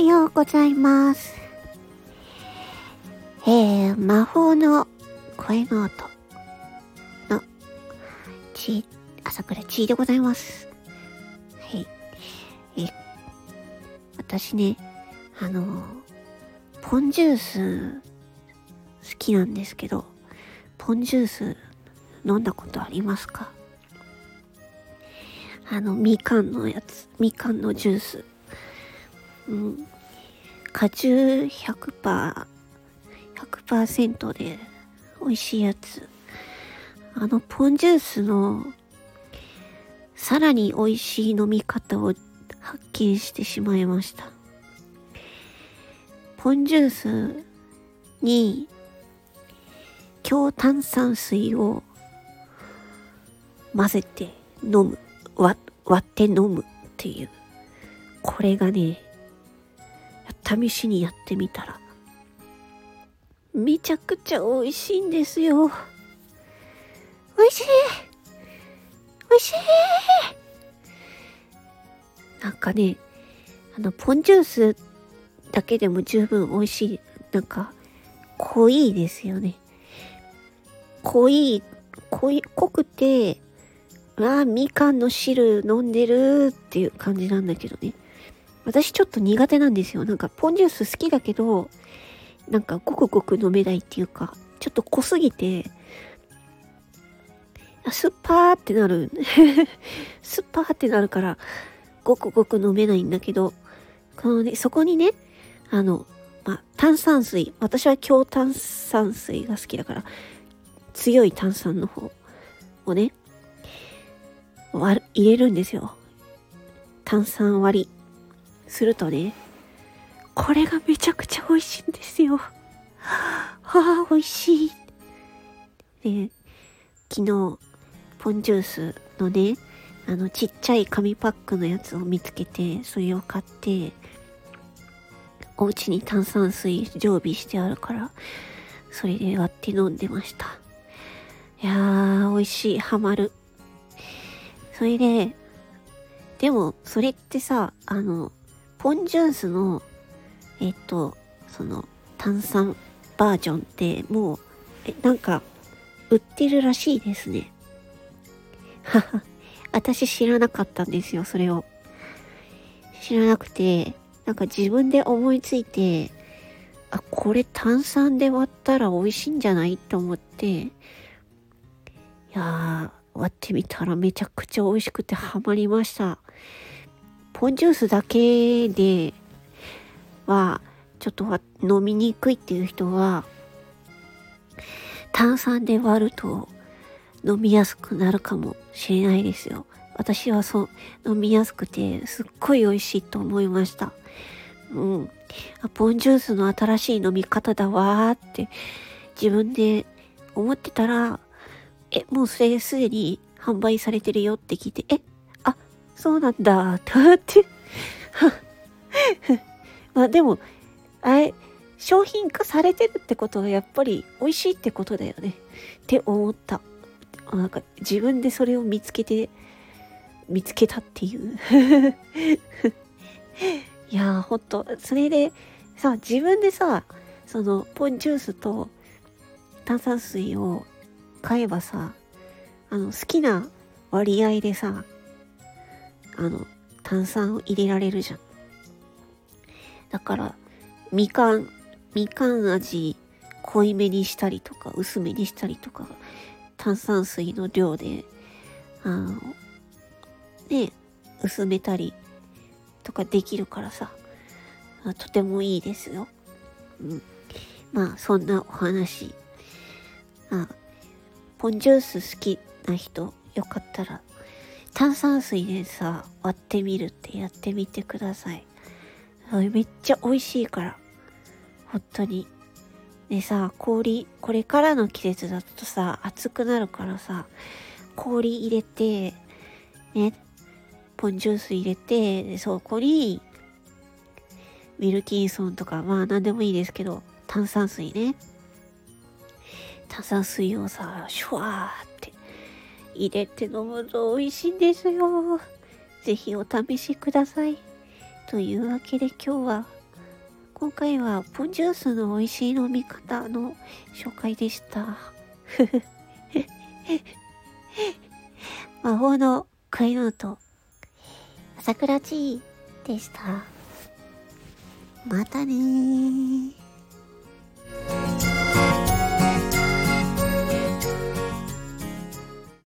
はようございます。えー、魔法の声の音のち、朝倉ちーでございます。はい。え、私ね、あの、ポンジュース好きなんですけど、ポンジュース飲んだことありますか？あの、みかんのやつ、みかんのジュース。うん。果汁100%、100%で美味しいやつ。あの、ポンジュースの、さらに美味しい飲み方を発見してしまいました。ポンジュースに、強炭酸水を混ぜて飲む。割割って飲むっていう。これがね、試しにやってみたら、めちゃくちゃ美味しいんですよ。美味しい美味しいなんかね、あの、ポンジュースだけでも十分美味しい。なんか、濃いですよね。濃い、濃い、濃くて、ああ、みかんの汁飲んでるっていう感じなんだけどね。私ちょっと苦手なんですよ。なんかポンジュース好きだけど、なんかごくごく飲めないっていうか、ちょっと濃すぎて、スッパーってなる。スッパーってなるから、ごくごく飲めないんだけど、このね、そこにね、あの、まあ、炭酸水。私は強炭酸水が好きだから、強い炭酸の方をね、割る入れるんですよ。炭酸割り。するとね、これがめちゃくちゃ美味しいんですよ。はあ、美味しい。で、昨日、ポンジュースのね、あの、ちっちゃい紙パックのやつを見つけて、それを買って、お家に炭酸水常備してあるから、それで割って飲んでました。いやー、美味しい、ハマる。それで、でも、それってさ、あの、ポンジュースの、えっと、その、炭酸バージョンって、もう、え、なんか、売ってるらしいですね。はは。私知らなかったんですよ、それを。知らなくて、なんか自分で思いついて、あ、これ炭酸で割ったら美味しいんじゃないと思って、いやー、割ってみたらめちゃくちゃ美味しくてハマりました。ポンジュースだけでは、ちょっと飲みにくいっていう人は、炭酸で割ると飲みやすくなるかもしれないですよ。私はそう、飲みやすくて、すっごい美味しいと思いました。うん。あ、ポンジュースの新しい飲み方だわーって自分で思ってたら、え、もうそれすでに販売されてるよって聞いて、え、そうなんだ、と思って。まあでも、あれ、商品化されてるってことはやっぱり美味しいってことだよね。って思った。なんか自分でそれを見つけて、見つけたっていう。いやー、ほんと、それでさ、自分でさ、その、ポンジュースと炭酸水を買えばさ、あの、好きな割合でさ、あの、炭酸を入れられるじゃん。だから、みかん、みかん味濃いめにしたりとか、薄めにしたりとか、炭酸水の量で、あの、ね、薄めたりとかできるからさ、とてもいいですよ。うん。まあ、そんなお話。あポンジュース好きな人、よかったら、炭酸水でさ、割ってみるってやってみてください。めっちゃ美味しいから。本当に。でさ、氷、これからの季節だとさ、暑くなるからさ、氷入れて、ね、ポンジュース入れて、でそこに、ウィルキンソンとか、まあ何でもいいですけど、炭酸水ね。炭酸水をさ、シュワーっ入れて飲むと美味しいんですよ。ぜひお試しください。というわけで今日は今回はポンジュースの美味しい飲み方の紹介でした。魔法の恋のと、朝倉ちでした。またねー。